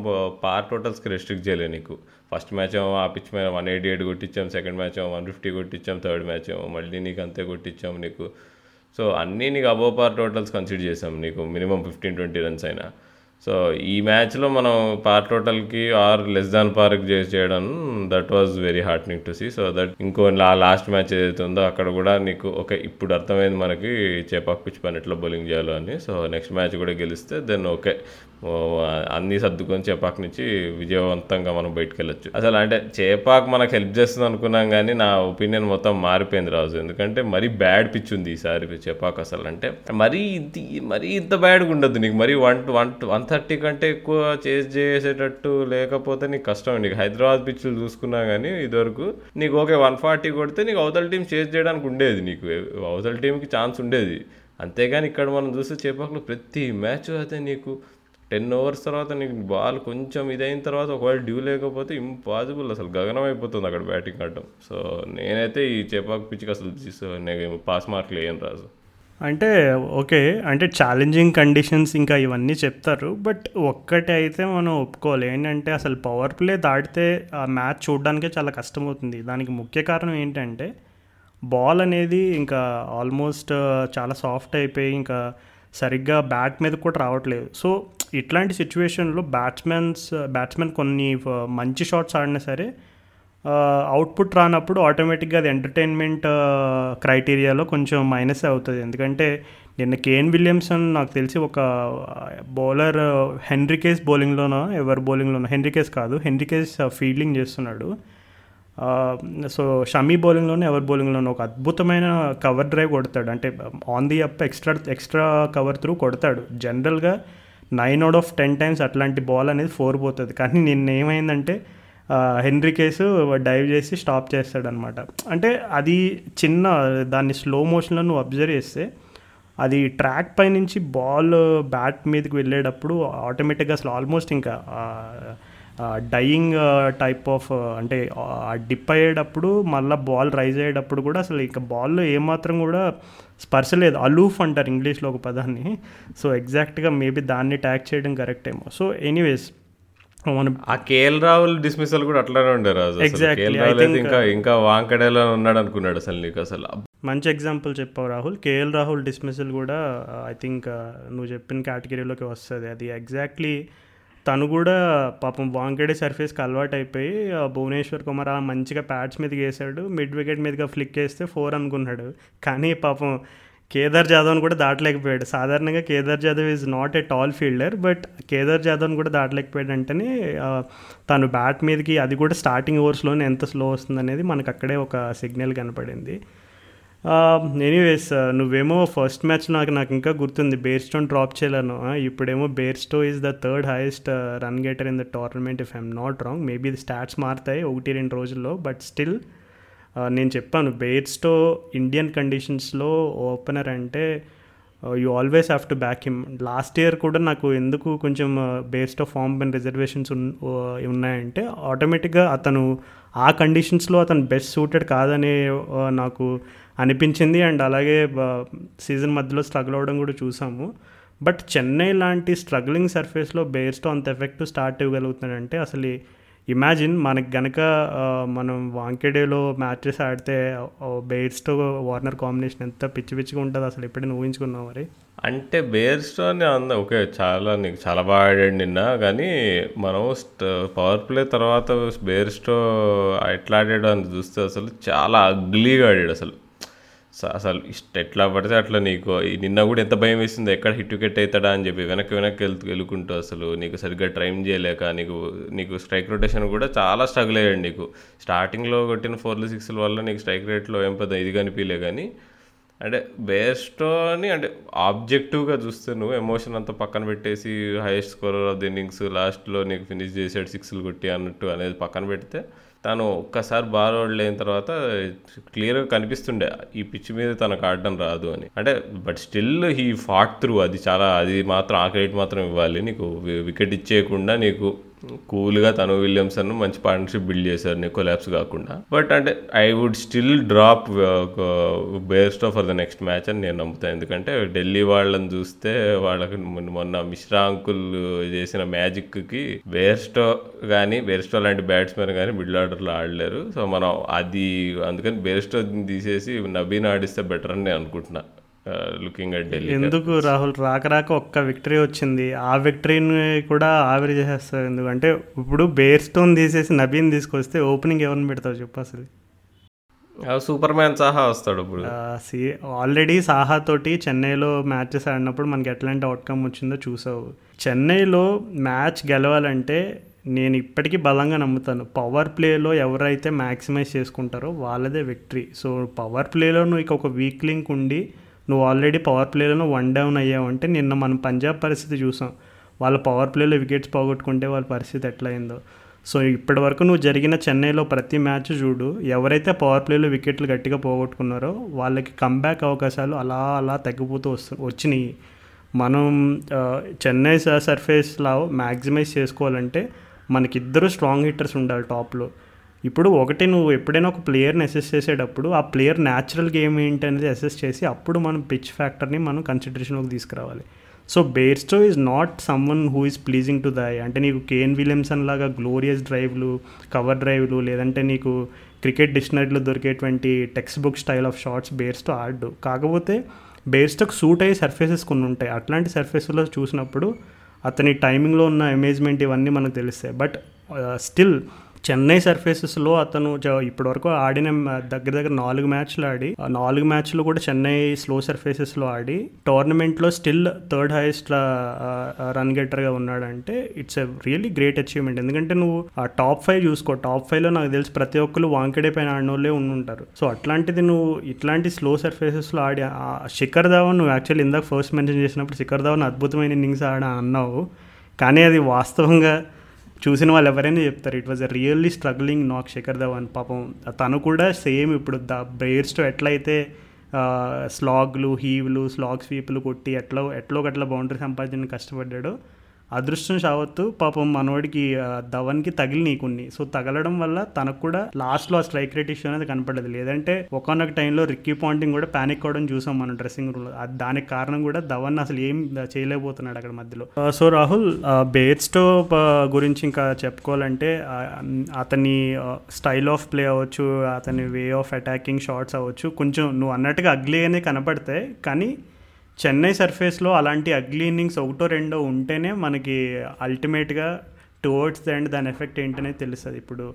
పార్ టోటల్స్కి రెస్ట్రిక్ట్ చేయలేదు నీకు. ఫస్ట్ మ్యాచ్ ఏమో ఆ పిచ్ మీద వన్ ఎయిటీ ఎయిట్ కొట్టించాం సెకండ్ మ్యాచ్ ఏమో వన్ ఫిఫ్టీ కొట్టించాం థర్డ్ మ్యాచ్ ఏమో మళ్ళీ నీకు అంతే కొట్టించాం నీకు. సో అన్నీ నీకు అబోవ్ పార్ టోటల్స్ కన్సిడర్ చేసాం నీకు మినిమం ఫిఫ్టీన్ ట్వంటీ రన్స్ అయినా. సో ఈ మ్యాచ్లో మనం పార్ టోటల్కి ఆర్ లెస్ దాన్ పార్క్ చేసి చేయడం that was very heartening to see. So that ఇంకో లాస్ట్ మ్యాచ్ ఏదైతే ఉందో అక్కడ కూడా నీకు ఓకే ఇప్పుడు అర్థమైంది మనకి చేపాకు పిచ్చి పని ఎట్లా బౌలింగ్ చేయాలో అని. సో నెక్స్ట్ మ్యాచ్ కూడా గెలిస్తే దెన్ ఓకే. అన్నీ సర్దుకొని చేపాక్ నుంచి విజయవంతంగా మనం బయటకు వెళ్ళొచ్చు అసలు అంటే చేపాక్ మనకు హెల్ప్ చేస్తుంది అనుకున్నాం కానీ నా ఒపీనియన్ మొత్తం మారిపోయింది రాజు. ఎందుకంటే మరీ బ్యాడ్ పిచ్ ఉంది ఈసారి చేపాక్ అసలు. అంటే మరీ ఇది మరీ ఇంత బ్యాడ్గా ఉండదు నీకు. మరీ వన్ వన్ వన్ థర్టీ కంటే ఎక్కువ చేజ్ చేసేటట్టు లేకపోతే నీకు కష్టం. నీకు హైదరాబాద్ పిచ్లు చూసుకున్నా కానీ ఇదివరకు నీకు ఓకే వన్ ఫార్టీ కొడితే నీకు అవతల టీం చేజ్ చేయడానికి ఉండేది నీకు. అవతల టీంకి ఛాన్స్ ఉండేది. అంతేగాని ఇక్కడ మనం చూస్తే చేపాకులో ప్రతి మ్యాచ్ అయితే నీకు టెన్ ఓవర్స్ తర్వాత నీకు బాల్ కొంచెం ఇదైన తర్వాత ఒకవేళ డ్యూ లేకపోతే ఇంపాసిబుల్ అసలు గగనం అయిపోతుంది అక్కడ బ్యాటింగ్ ఆడటం సో నేనైతే ఈ చేపాకు పిచ్చికి అసలు నేను పాస్ మార్కులు వేయను రాజు అంటే ఓకే అంటే ఛాలెంజింగ్ కండిషన్స్ ఇంకా ఇవన్నీ చెప్తారు. బట్ ఒక్కటి అయితే మనం ఒప్పుకోవాలి. ఏంటంటే అసలు పవర్ ప్లే దాటితే ఆ మ్యాచ్ చూడడానికే చాలా కష్టమవుతుంది. దానికి ముఖ్య కారణం ఏంటంటే బాల్ అనేది ఇంకా ఆల్మోస్ట్ చాలా సాఫ్ట్ అయిపోయి ఇంకా సరిగ్గా బ్యాట్ మీద కూడా రావట్లేదు. సో ఇట్లాంటి సిచ్యువేషన్లో బ్యాట్స్మెన్స్ బ్యాట్స్మెన్ కొన్ని మంచి షాట్స్ ఆడినా సరే అవుట్పుట్ రానప్పుడు ఆటోమేటిక్గా అది ఎంటర్టైన్మెంట్ క్రైటీరియాలో కొంచెం మైనస్ అవుతుంది. ఎందుకంటే నిన్న కేన్ విలియమ్సన్ నాకు తెలిసి ఒక బౌలర్ హెన్రికేస్ బౌలింగ్లోనో ఎవరి బౌలింగ్లోనో హెన్రికేస్ కాదు హెన్రికేస్ ఫీల్డింగ్ చేస్తున్నాడు. సో షమీ బౌలింగ్లోనే ఎవరి బౌలింగ్లోనే ఒక అద్భుతమైన కవర్ డ్రైవ్ కొడతాడు. అంటే on the up extra extra cover through కొడతాడు. జనరల్గా nine out of ten times అట్లాంటి బాల్ అనేది ఫోర్ పోతుంది. కానీ నిన్న ఏమైందంటే హెన్రీ కేసు డైవ్ చేసి స్టాప్ చేస్తాడనమాట. అంటే అది చిన్న దాన్ని స్లో మోషన్లో నువ్వు అబ్జర్వ్ చేస్తే అది ట్రాక్ పై నుంచి బాల్ బ్యాట్ మీదకి వెళ్ళేటప్పుడు ఆటోమేటిక్గా అసలు ఆల్మోస్ట్ ఇంకా డయింగ్ టైప్ ఆఫ్ అంటే డిప్ అయ్యేటప్పుడు మళ్ళీ బాల్ రైజ్ అయ్యేటప్పుడు కూడా అసలు ఇంకా బాల్లో ఏమాత్రం కూడా స్పర్శ లేదు. అలూఫ్ అంటారు ఇంగ్లీష్లో ఒక పదాన్ని. సో ఎగ్జాక్ట్గా మేబీ దాన్ని ట్యాక్ చేయడం కరెక్ట్ ఏమో. సో ఎనీవేస్ మనం ఆ కేఎల్ రాహుల్ డిస్మిసల్ కూడా అట్లానే ఉండే రాజు. కేఎల్ రాహుల్ అయితే think, ఇంకా ఇంకా వాంకడేలో ఉన్నాడు అనుకున్నాడు అసలు నీకు అసలు. మంచి ఎగ్జాంపుల్ చెప్పావు రాహుల్. కేఎల్ రాహుల్ డిస్మిసల్ కూడా ఐ థింక్ నువ్వు చెప్పిన కేటగిరీలోకి వస్తుంది. అది ఎగ్జాక్ట్లీ తను కూడా పాపం వాంకెడే సర్ఫేస్కి అలవాటు అయిపోయి ఆ భువనేశ్వర్ కుమార్ ఆ మంచిగా ప్యాడ్స్ మీదకి వేసాడు మిడ్ వికెట్ మీదగా ఫ్లిక్ వేస్తే ఫోర్ అనుకున్నాడు. కానీ పాపం కేదార్ జాదవ్ని కూడా దాటలేకపోయాడు. సాధారణంగా Kedar Jadhav is not a tall fielder but Kedar జాదవ్ని కూడా దాటలేకపోయాడు అంటేనే తను బ్యాట్ మీదకి అది కూడా స్టార్టింగ్ ఓవర్స్లోనే ఎంత స్లో వస్తుంది అనేది మనకు అక్కడే ఒక సిగ్నల్ కనపడింది. ఎనీవేస్ నువ్వేమో ఫస్ట్ మ్యాచ్ నాకు నాకు ఇంకా గుర్తుంది. బేర్స్టోన్ డ్రాప్ చేయలేను. ఇప్పుడేమో Bairstow is the third highest run getter in the tournament if I'm not wrong maybe ఇది స్టాట్స్ మారుతాయి ఒకటి రెండు రోజుల్లో బట్ స్టిల్ నేను చెప్పాను బేర్స్టో ఇండియన్ కండిషన్స్లో ఓపెనర్ అంటే you always have to back him last year కూడా నాకు ఎందుకు కొంచెం based off form and reservations ఉన్నాయంటే ఆటోమేటిక్గా అతను ఆ కండిషన్స్లో అతను బెస్ట్ సూటెడ్ కాదని నాకు అనిపించింది. అండ్ అలాగే సీజన్ మధ్యలో స్ట్రగుల్ అవ్వడం కూడా చూసాము. బట్ చెన్నై లాంటి స్ట్రగ్లింగ్ సర్ఫేస్లో బేస్తో అంత ఎఫెక్ట్ స్టార్ట్ ఇవ్వగలుగుతున్నాడంటే అసలు ఇమాజిన్ మనకి గనక మనం వాంకెడేలో మ్యాచెస్ ఆడితే బెయిర్స్తో వార్నర్ కాంబినేషన్ ఎంత పిచ్చి పిచ్చిగా ఉంటుంది అసలు ఎప్పుడైనా ఊహించుకున్నాం మరి? అంటే బేర్స్టోన్ అంద ఓకే చాలా నీకు చాలా బాగా ఆడాడు నిన్న కానీ మనం పవర్ ప్లే తర్వాత బేర్స్టో ఎట్లా ఆడాడు అని చూస్తే అసలు చాలా అగ్లీగా ఆడాడు అసలు. అసలు ఇష్ట ఎట్లా పడితే అట్లా నీకు. నిన్న కూడా ఎంత భయం వేసింది ఎక్కడ హిట్ వికెట్ అవుతాడా అని చెప్పి వెనక్కి వెనక్కి వెళ్తూ వెళ్ళుకుంటూ అసలు నీకు సరిగ్గా ట్రైన్ చేయలేక నీకు నీకు స్ట్రైక్ రొటేషన్ కూడా చాలా స్ట్రగుల్ అయ్యాడు నీకు. స్టార్టింగ్లో కొట్టిన ఫోర్లు సిక్స్ల వల్ల నీకు స్ట్రైక్ రేట్లో ఏం పెద్ద ఇది కనిపించలే కానీ అంటే బేస్టోని అంటే ఆబ్జెక్టివ్గా చూస్తే నువ్వు ఎమోషన్ అంతా పక్కన పెట్టేసి highest scorer of the innings లాస్ట్లో నీకు ఫినిష్ చేసాడు సిక్స్లు కొట్టి అన్నట్టు అనేది పక్కన పెడితే తను ఒక్కసారి బాల్ అయిన తర్వాత క్లియర్గా కనిపిస్తుండే ఈ పిచ్ మీద తనకు ఆడడం రాదు అని. అంటే but still he fought through అది చాలా అది మాత్రం ఆ క్రెడిట్ మాత్రం ఇవ్వాలి. నీకు వికెట్ ఇచ్చేయకుండా నీకు కూల్గా తను విలియమ్సన్ మంచి పార్ట్నర్షిప్ బిల్డ్ చేశారు నీకు కొలాప్స్ కాకుండా. బట్ అంటే I would still drop Bairstow for the next match అని నేను నమ్ముతాను ఎందుకంటే ఢిల్లీ వాళ్ళని చూస్తే వాళ్ళకి మొన్న- మొన్న మిశ్రా అంకుల్ చేసిన మ్యాజిక్కి బేర్స్టో కానీ బేర్స్టో లాంటి బ్యాట్స్మెన్ కానీ మిడిల్ ఆర్డర్లో ఆడలేరు. సో మనం అది అందుకని బేర్స్టో తీసేసి నబీన్ ఆడిస్తే బెటర్ అని నేను అనుకుంటున్నాను లుకింగ్ అట్ ఢిల్లీ ఎందుకు రాహుల్? రాక రాక ఒక్క విక్టరీ వచ్చింది. ఆ విక్టరీని కూడా ఆవిరి చేసేస్తారు. ఎందుకంటే ఇప్పుడు బేర్స్టోన్ తీసేసి నబీన్ తీసుకొస్తే ఓపెనింగ్ ఎవరిని పెడతావు చెప్పు అసలు. సూపర్ మ్యాన్ సహా వస్తాడు ఇప్పుడు. సి ఆల్రెడీ సాహా తోటి చెన్నైలో మ్యాచెస్ ఆడినప్పుడు మనకి ఎట్లాంటి అవుట్కమ్ వచ్చిందో చూసావు. చెన్నైలో మ్యాచ్ గెలవాలంటే నేను ఇప్పటికీ బలంగా నమ్ముతాను. పవర్ ప్లేలో ఎవరైతే మ్యాక్సిమైజ్ చేసుకుంటారో వాళ్ళదే విక్టరీ సో పవర్ ప్లేలో నువ్వు ఇక ఒక వీక్ లింక్ ఉండి నువ్వు ఆల్రెడీ పవర్ ప్లేలో వన్ డౌన్ అయ్యావంటే నిన్న మనం పంజాబ్ పరిస్థితి చూసాం. వాళ్ళ పవర్ ప్లేలో వికెట్స్ పోగొట్టుకుంటే వాళ్ళ పరిస్థితి ఎట్లా అయిందో సో ఇప్పటి వరకు నువ్వు జరిగిన చెన్నైలో ప్రతి మ్యాచ్ చూడు ఎవరైతే పవర్ ప్లేలో వికెట్లు గట్టిగా పోగొట్టుకున్నారో వాళ్ళకి కంబ్యాక్ అవకాశాలు అలా అలా తగ్గిపోతూ వస్తు వచ్చినాయి. మనం చెన్నై సర్ఫేస్లో మ్యాక్సిమైజ్ చేసుకోవాలంటే మనకిద్దరు స్ట్రాంగ్ హిట్టర్స్ ఉండాలి టాప్లో ఇప్పుడు ఒకటి నువ్వు ఎప్పుడైనా ఒక ప్లేయర్ని అసెస్ చేసేటప్పుడు ఆ ప్లేయర్ న్యాచురల్ గేమ్ ఏంటి అనేది అసెస్ చేసి అప్పుడు మనం పిచ్ ఫ్యాక్టర్ని మనం కన్సిడరేషన్లోకి తీసుకురావాలి. So Bairstow is not someone who is pleasing to the eye అంటే నీకు కేన్ విలియమ్సన్ లాగా గ్లోరియస్ డ్రైవ్లు కవర్ డ్రైవ్లు లేదంటే నీకు క్రికెట్ డిక్షనరీలో దొరికేటువంటి text book style of shots Bairstow ఆడు కాకపోతే బేర్స్టోకి సూట్ అయ్యే సర్ఫేసెస్ కొన్ని ఉంటాయి. అట్లాంటి సర్ఫేస్లో చూసినప్పుడు అతని టైమింగ్లో ఉన్న అమేజ్మెంట్ ఇవన్నీ మనకు తెలుస్తాయి. బట్ స్టిల్ uh, చెన్నై సర్ఫేసెస్లో అతను జ- ఇప్పటివరకు ఆడిన దగ్గర దగ్గర నాలుగు మ్యాచ్లు ఆడి ఆ నాలుగు మ్యాచ్లు కూడా చెన్నై స్లో సర్ఫేసెస్లో ఆడి టోర్నమెంట్లో స్టిల్ థర్డ్ హైయెస్ట్ రన్ గెటర్గా ఉన్నాడంటే it's a really great achievement. ఎందుకంటే నువ్వు ఆ టాప్ ఫైవ్ చూసుకో టాప్ ఫైవ్లో నాకు తెలిసి ప్రతి ఒక్కరు వాంకెడే పైన ఆడినోళ్ళే ఉండుంటారు సో అట్లాంటిది నువ్వు ఇట్లాంటి స్లో సర్ఫేసెస్లో ఆడి ఆ శిఖర్ ధావన్ నువ్వు యాక్చువల్లీ ఇందాక ఫస్ట్ మెన్షన్ చేసినప్పుడు శిఖర్ ధావన్ అద్భుతమైన ఇన్నింగ్స్ ఆడ అన్నావు. కానీ అది వాస్తవంగా చూసిన వాళ్ళు ఎవరైనా చెప్తారు it was a really struggling knock Shikhar Dhawan పాపం తను కూడా సేమ్ ఇప్పుడు ద బ్రేయర్స్తో ఎట్లయితే స్లాగ్లు హీవ్లు స్లాగ్ స్వీప్లు కొట్టి ఎట్లా ఎట్లో గట్ల బౌండరీ సంపాదించడానికి కష్టపడ్డాడో అదృష్టం షావత్తు పాపం మనోడికి ధవన్కి తగిలినాయి కొన్ని సో తగలడం వల్ల తనకు కూడా లాస్ట్లో ఆ స్ట్రైక్ రేట్ ఇష్యూ అనేది కనపడదు లేదంటే ఒకనొక టైంలో రిక్కీ పాయింటింగ్ కూడా ప్యానిక్ అవడం చూసాం మనం డ్రెస్సింగ్ రూమ్లో. అది దానికి కారణం కూడా ధవన్ అసలు ఏం చేయలేకపోతున్నాడు అక్కడ మధ్యలో. సో రాహుల్ బేట్స్టో గురించి ఇంకా చెప్పుకోవాలంటే అతని స్టైల్ ఆఫ్ ప్లే అవ్వచ్చు అతని వే ఆఫ్ అటాకింగ్ షాట్స్ అవ్వచ్చు. కొంచెం నువ్వు అన్నట్టుగా అగ్లీగానే కనపడతాయి. కానీ చెన్నై సర్ఫేస్లో అలాంటి అగ్లీ ఇన్నింగ్స్ ఒకటో రెండో ఉంటేనే మనకి అల్టిమేట్గా టువర్డ్స్ ద ఎండ్ దాని ఎఫెక్ట్ ఏంటనేది తెలుస్తుంది. ఇప్పుడు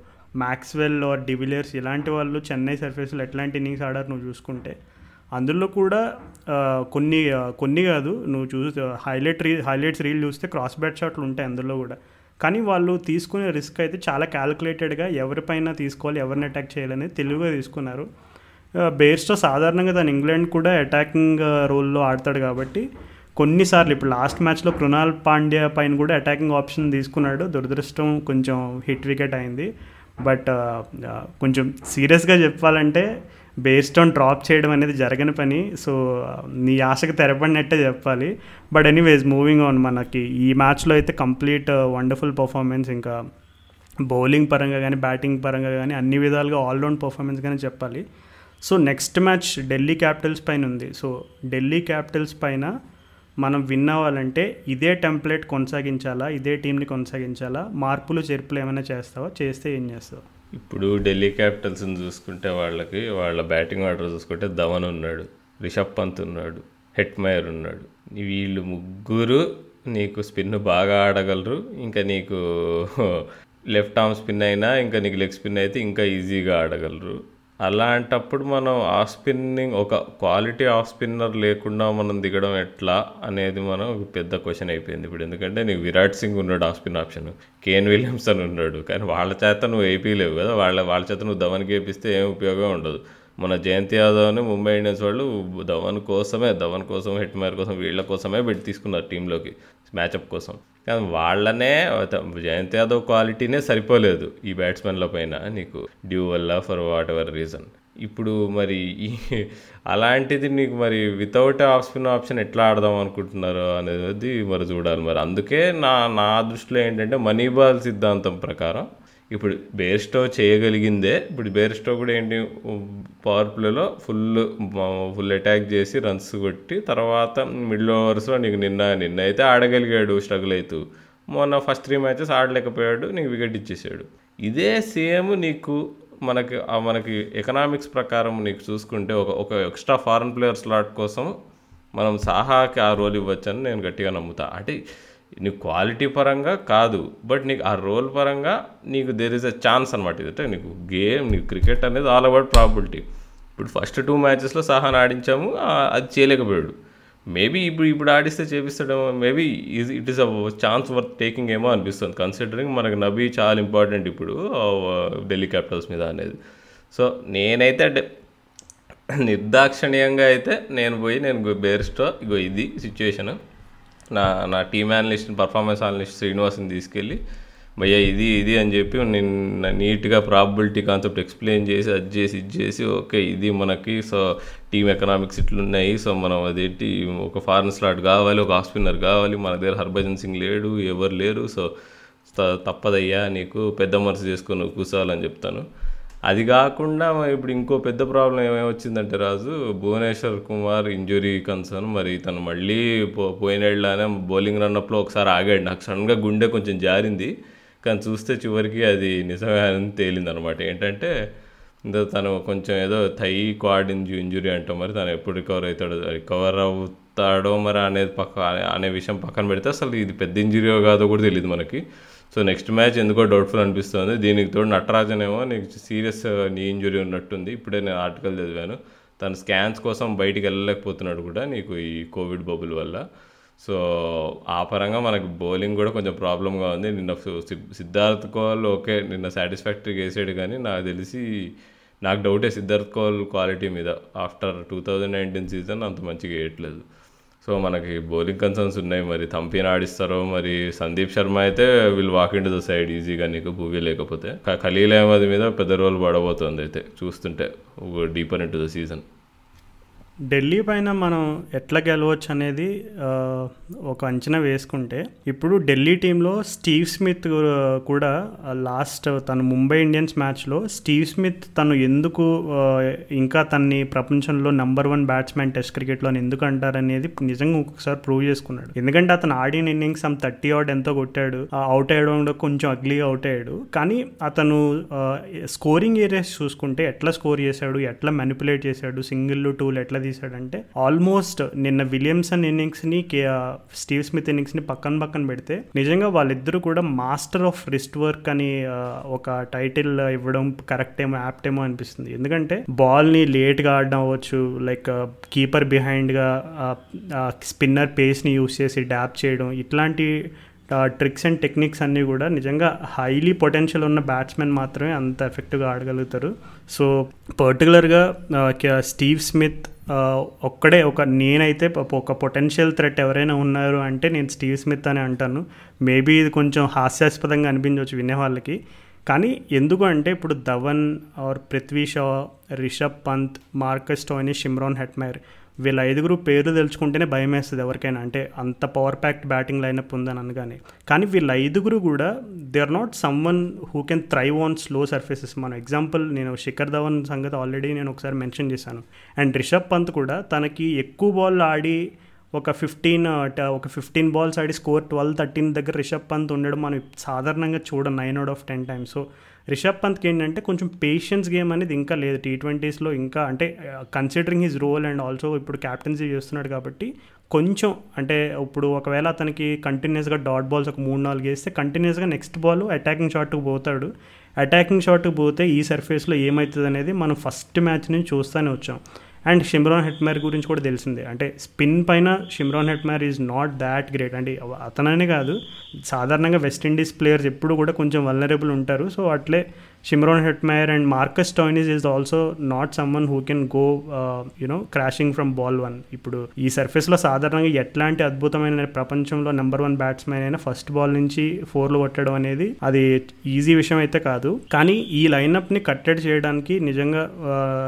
మ్యాక్స్వెల్ ఆర్ డివిలియర్స్ ఇలాంటి వాళ్ళు చెన్నై సర్ఫేస్లో ఎట్లాంటి ఇన్నింగ్స్ ఆడారు నువ్వు చూసుకుంటే. అందులో కూడా కొన్ని కొన్ని కాదు నువ్వు చూ హైలైట్ రీ హైలైట్స్ రీల్ చూస్తే క్రాస్ బ్యాట్ షాట్లు ఉంటాయి అందులో కూడా. కానీ వాళ్ళు తీసుకునే రిస్క్ అయితే చాలా క్యాలిక్యులేటెడ్గా ఎవరిపైన తీసుకోవాలి ఎవరిని అటాక్ చేయాలనేది తెలివిగా తీసుకున్నారు. బేర్స్టో సాధారణంగా తను ఇంగ్లాండ్ కూడా అటాకింగ్ రోల్లో ఆడతాడు కాబట్టి కొన్నిసార్లు ఇప్పుడు లాస్ట్ మ్యాచ్లో కృణాల్ పాండ్యా పైన కూడా అటాకింగ్ ఆప్షన్ తీసుకున్నాడు. దురదృష్టం కొంచెం హిట్ వికెట్ అయింది. బట్ కొంచెం సీరియస్గా చెప్పాలంటే బేస్టోన్ డ్రాప్ చేయడం అనేది జరగని పని. సో నీ ఆశకు తెరపడినట్టే చెప్పాలి. బట్ ఎనీవేస్ మూవింగ్ ఆన్ మనకి ఈ మ్యాచ్లో అయితే కంప్లీట్ వండర్ఫుల్ పర్ఫార్మెన్స్ ఇంకా బౌలింగ్ పరంగా కానీ బ్యాటింగ్ పరంగా కానీ అన్ని విధాలుగా ఆల్రౌండ్ పర్ఫార్మెన్స్ కానీ చెప్పాలి. So next match Delhi Capitals పైన ఉంది. సో ఢిల్లీ క్యాపిటల్స్ పైన మనం విన్ అవ్వాలంటే ఇదే టెంప్లెట్ కొనసాగించాలా ఇదే టీంని కొనసాగించాలా మార్పులు చేర్పులు ఏమైనా చేస్తావా చేస్తే ఏం చేస్తావు? ఇప్పుడు ఢిల్లీ క్యాపిటల్స్ని చూసుకుంటే వాళ్ళకి వాళ్ళ బ్యాటింగ్ ఆర్డర్ చూసుకుంటే ధవన్ ఉన్నాడు రిషబ్ పంత్ ఉన్నాడు హెట్మయర్ ఉన్నాడు. వీళ్ళు ముగ్గురు నీకు స్పిన్ బాగా ఆడగలరు ఇంకా నీకు లెఫ్ట్ ఆర్మ్ స్పిన్ అయినా ఇంకా నీకు లెగ్ స్పిన్ అయితే ఇంకా ఈజీగా ఆడగలరు. అలాంటప్పుడు మనం ఆఫ్ స్పిన్నింగ్ ఒక క్వాలిటీ ఆఫ్ స్పిన్నర్ లేకుండా మనం దిగడం ఎట్లా అనేది మనం ఒక పెద్ద క్వశ్చన్ అయిపోయింది ఇప్పుడు. ఎందుకంటే నీకు విరాట్ సింగ్ ఉన్నాడు off spin option. Kane Williamson ఉన్నాడు. కానీ వాళ్ళ చేత నువ్వు వేయలేవు కదా. వాళ్ళ వాళ్ళ చేత నువ్వు ధవన్కి వేపిస్తే ఏం ఉపయోగం ఉండదు. మన జయంతి యాదవ్ని ముంబై ఇండియన్స్ వాళ్ళు ధవన్ కోసమే ధవన్ కోసం హిట్మేర్ కోసం వీళ్ళ కోసమే పెట్టి తీసుకున్నారు టీంలోకి మ్యాచప్ కోసం. కానీ వాళ్ళనే జయంత్ యాదవ్ క్వాలిటీనే సరిపోలేదు ఈ బ్యాట్స్మెన్ల పైన నీకు. డ్యూ వల్ల ఫర్ వాట్ ఎవర్ రీజన్. ఇప్పుడు మరి ఈ అలాంటిది నీకు మరి వితౌట్ ఆఫ్ స్పిన్ ఆప్షన్ ఎట్లా ఆడదాం అనుకుంటున్నారు అనేది మరి చూడాలి మరి. అందుకే నా నా దృష్టిలో ఏంటంటే మనీ బాల్ సిద్ధాంతం ప్రకారం ఇప్పుడు బేర్స్టో చేయగలిగిందే. ఇప్పుడు బేర్స్టో కూడా ఏంటి? పవర్ ప్లేలో ఫుల్ ఫుల్ అటాక్ చేసి రన్స్ కొట్టి తర్వాత మిడిల్ ఓవర్స్లో నీకు నిన్న నిన్న అయితే ఆడగలిగాడు స్ట్రగుల్ అవుతూ మొన్న ఫస్ట్ త్రీ మ్యాచెస్ ఆడలేకపోయాడు నీకు వికెట్ ఇచ్చేసాడు. ఇదే సేమ్ నీకు మనకి మనకి ఎకనామిక్స్ ప్రకారం నీకు చూసుకుంటే ఒక ఒక ఎక్స్ట్రా ఫారెన్ ప్లేయర్ స్లాట్ కోసం మనం సాహాకి ఆ రోల్ ఇవ్వచ్చని నేను గట్టిగా నమ్ముతా. అంటే నీకు క్వాలిటీ పరంగా కాదు బట్ నీకు ఆ రోల్ పరంగా నీకు దేర్ ఇస్ అ ఛాన్స్ అనమాట ఇది. అంటే నీకు గేమ్ నీకు క్రికెట్ అనేది ఆల్ అబౌట్ ప్రాబిలిటీ ఇప్పుడు ఫస్ట్ టూ మ్యాచెస్లో సహాన్ ఆడించాము అది చేయలేకపోయాడు. మేబీ ఇప్పుడు ఇప్పుడు ఆడిస్తే చేపిస్తాడేమో maybe is it is a chance worth taking ఏమో అనిపిస్తుంది. కన్సిడరింగ్ మనకు నబీ చాలా ఇంపార్టెంట్ ఇప్పుడు ఢిల్లీ క్యాపిటల్స్ మీద అనేది. సో నేనైతే నిర్దాక్షణీయంగా అయితే నేను పోయి నేను బేర్స్టో ఇగో ఇది సిచ్యువేషను నా నా టీమ్ అనలిస్ట్ పర్ఫార్మెన్స్ అనలిస్ట్ శ్రీనివాస్ని తీసుకెళ్ళి భయ్య ఇది ఇది అని చెప్పి నేను నీట్గా ప్రాబిలిటీ కాన్సెప్ట్ ఎక్స్ప్లెయిన్ చేసి అది చేసి ఇది చేసి ఓకే ఇది మనకి సో టీమ్ ఎకనామిక్స్ ఇట్లున్నాయి సో మనం అదేంటి ఒక ఫారెన్ స్లాట్ కావాలి ఒక ఆఫ్ స్పిన్నర్ కావాలి మన దగ్గర హర్భజన్ సింగ్ లేడు ఎవరు లేరు సో తప్పదయ్యా నీకు పెద్ద మనసు చేసుకొని కూర్చోవాలని చెప్తాను. అది కాకుండా ఇప్పుడు ఇంకో పెద్ద ప్రాబ్లం ఏమొచ్చిందంటే రాజు భువనేశ్వర్ కుమార్ ఇంజురీ కన్సర్న్ మరి తను మళ్ళీ పో పోయినేళ్ళనే బౌలింగ్ రన్నప్లో ఒకసారి ఆగాడు. నాకు సడన్గా గుండె కొంచెం జారింది. కానీ చూస్తే చివరికి అది నిజమే అని తేలింది అనమాట ఏంటంటే తను కొంచెం ఏదో థై క్వాడ్ ఇంజు ఇంజురీ అంటాం మరి తను ఎప్పుడు రికవర్ అవుతాడో రికవర్ అవుతాడో మరి అనేది పక్క అనే విషయం పక్కన పెడితే అసలు ఇది పెద్ద ఇంజురీయో కాదో కూడా తెలియదు మనకి. సో నెక్స్ట్ మ్యాచ్ ఎందుకో డౌట్ఫుల్ అనిపిస్తుంది. దీనికి తోడు నటరాజన్ ఏమో నీకు సీరియస్ నీ ఇంజురీ ఉన్నట్టుంది. ఇప్పుడే నేను ఆర్టికల్ చదివాను. తన స్కాన్స్ కోసం బయటికి వెళ్ళలేకపోతున్నాడు కూడా నీకు ఈ కోవిడ్ బబుల్ వల్ల. సో ఆ పరంగా మనకు బౌలింగ్ కూడా కొంచెం ప్రాబ్లంగా ఉంది. నిన్న సిద్ధార్థ్ కోల్ ఓకే నిన్న సాటిస్ఫాక్టరీగా వేసాడు కానీ నాకు తెలిసి నాకు డౌటే సిద్ధార్థ్ కోల్ క్వాలిటీ మీద. After two thousand nineteen season అంత మంచిగా వేయట్లేదు. సో మనకి బౌలింగ్ కన్సర్న్స్ ఉన్నాయి. మరి తంపిన ఆడిస్తారో మరి సందీప్ శర్మ అయితే వీళ్ళు walk in to the side ఈజీగా నీకు భూవి లేకపోతే. ఖలీల్ అహ్మద్ మీద పెద్ద రోల్ పడబోతుంది అయితే చూస్తుంటే deeper in to the season Delhi పైన మనం ఎట్లా గెలవచ్చు అనేది ఒక అంచనా వేసుకుంటే ఇప్పుడు ఢిల్లీ టీంలో స్టీవ్ స్మిత్ కూడా లాస్ట్ తను ముంబై ఇండియన్స్ మ్యాచ్లో స్టీవ్ స్మిత్ తను ఎందుకు ఇంకా తన్ని ప్రపంచంలో నెంబర్ వన్ బ్యాట్స్మెన్ టెస్ట్ క్రికెట్లో ఎందుకు అంటారనేది నిజంగా ఒక్కొక్కసారి ప్రూవ్ చేసుకున్నాడు. ఎందుకంటే అతను ఆడిన ఇన్నింగ్స్ ఆమె థర్టీ అవుట్ ఎంతో కొట్టాడు. అవుట్ అయ్యడం కొంచెం అగ్లీగా అవుట్ అయ్యాడు. కానీ అతను స్కోరింగ్ ఏరియాస్ చూసుకుంటే ఎట్లా స్కోర్ చేశాడు ఎట్లా మెనిపులేట్ చేశాడు సింగిల్ టూలు ఎట్లా తీశాడంటే ఆల్మోస్ట్ నిన్న విలియమ్సన్ ఇన్నింగ్స్ని స్టీవ్ స్మిత్ ఇన్నింగ్స్ని పక్కన పక్కన పెడితే నిజంగా వాళ్ళిద్దరూ కూడా మాస్టర్ ఆఫ్ రిస్ట్ వర్క్ అని ఒక టైటిల్ ఇవ్వడం కరెక్ట్ ఏమో యాప్ట్ ఏమో అనిపిస్తుంది. ఎందుకంటే బాల్ని లేట్గా ఆడడం అవ్వచ్చు లైక్ కీపర్ బిహైండ్గా స్పిన్నర్ పేస్ని యూస్ చేసి డ్యాప్ చేయడం ఇట్లాంటి ట్రిక్స్ అండ్ టెక్నిక్స్ అన్నీ కూడా నిజంగా హైలీ పొటెన్షియల్ ఉన్న బ్యాట్స్మెన్ మాత్రమే అంత ఎఫెక్టివ్గా ఆడగలుగుతారు. సో పర్టికులర్గా స్టీవ్ స్మిత్ ఒక్కడే ఒక నేనైతే ఒక పొటెన్షియల్ థ్రెట్ ఎవరైనా ఉన్నారు అంటే నేను స్టీవ్ స్మిత్ అని అంటాను. మేబీ ఇది కొంచెం హాస్యాస్పదంగా అనిపించవచ్చు వినేవాళ్ళకి కానీ ఎందుకు అంటే ఇప్పుడు Dhawan or Prithvi Shaw Rishabh Pant Marcus Stoinis Shimron Hetmyer వీళ్ళ ఐదుగురు పేర్లు తెలుసుకుంటేనే భయం వేస్తుంది ఎవరికైనా. అంటే అంత పవర్ ప్యాక్డ్ బ్యాటింగ్ లైనప్ ఉందని అనగానే. కానీ వీళ్ళ ఐదుగురు కూడా they are not someone who can thrive on slow surfaces మన ఎగ్జాంపుల్ నేను శిఖర్ ధవన్ సంగతి ఆల్రెడీ నేను ఒకసారి మెన్షన్ చేశాను. అండ్ రిషబ్ పంత్ కూడా తనకి ఎక్కువ బాల్ ఆడి ఒక ఫిఫ్టీన్ ఒక ఫిఫ్టీన్ బాల్స్ ఆడి స్కోర్ ట్వెల్వ్ థర్టీన్ దగ్గర రిషబ్ పంత్ ఉండడం మనం సాధారణంగా చూడం nine out of ten times so Rishabh పంత్కి ఏంటంటే కొంచెం పేషెన్స్ గేమ్ అనేది ఇంకా లేదు. టీ ట్వంటీస్లో ఇంకా అంటే considering his role and also ఇప్పుడు క్యాప్టెన్సీ చేస్తున్నాడు కాబట్టి కొంచెం అంటే ఇప్పుడు ఒకవేళ అతనికి కంటిన్యూస్గా డాట్ బాల్స్ ఒక మూడు నాలుగు వేస్తే కంటిన్యూస్గా నెక్స్ట్ బాల్ అటాకింగ్ షాట్కి పోతాడు. అటాకింగ్ షాట్కి పోతే ఈ సర్ఫేస్లో ఏమవుతుంది అనేది మనం ఫస్ట్ మ్యాచ్ నుంచి చూస్తూనే వచ్చాం. అండ్ షిమ్రాన్ హెట్మేర్ గురించి కూడా తెలిసిందే. అంటే స్పిన్ పైన Shimron Hetmyer is not that great అంటే అతననే కాదు సాధారణంగా వెస్టిండీస్ ప్లేయర్స్ ఎప్పుడు కూడా కొంచెం వల్నరబుల్ ఉంటారు. సో అట్లే Shimron Hetmyer and Marcus Stoinis is also not someone who can go you know crashing from ball one ఇప్పుడు ఈ సర్ఫేస్లో సాధారణంగా ఎట్లాంటి అద్భుతమైన ప్రపంచంలో నెంబర్ వన్ బ్యాట్స్మెన్ అయినా ఫస్ట్ బాల్ నుంచి ఫోర్లు కొట్టడం అనేది అది ఈజీ విషయం అయితే కాదు. కానీ ఈ లైనప్ని కట్టడి చేయడానికి నిజంగా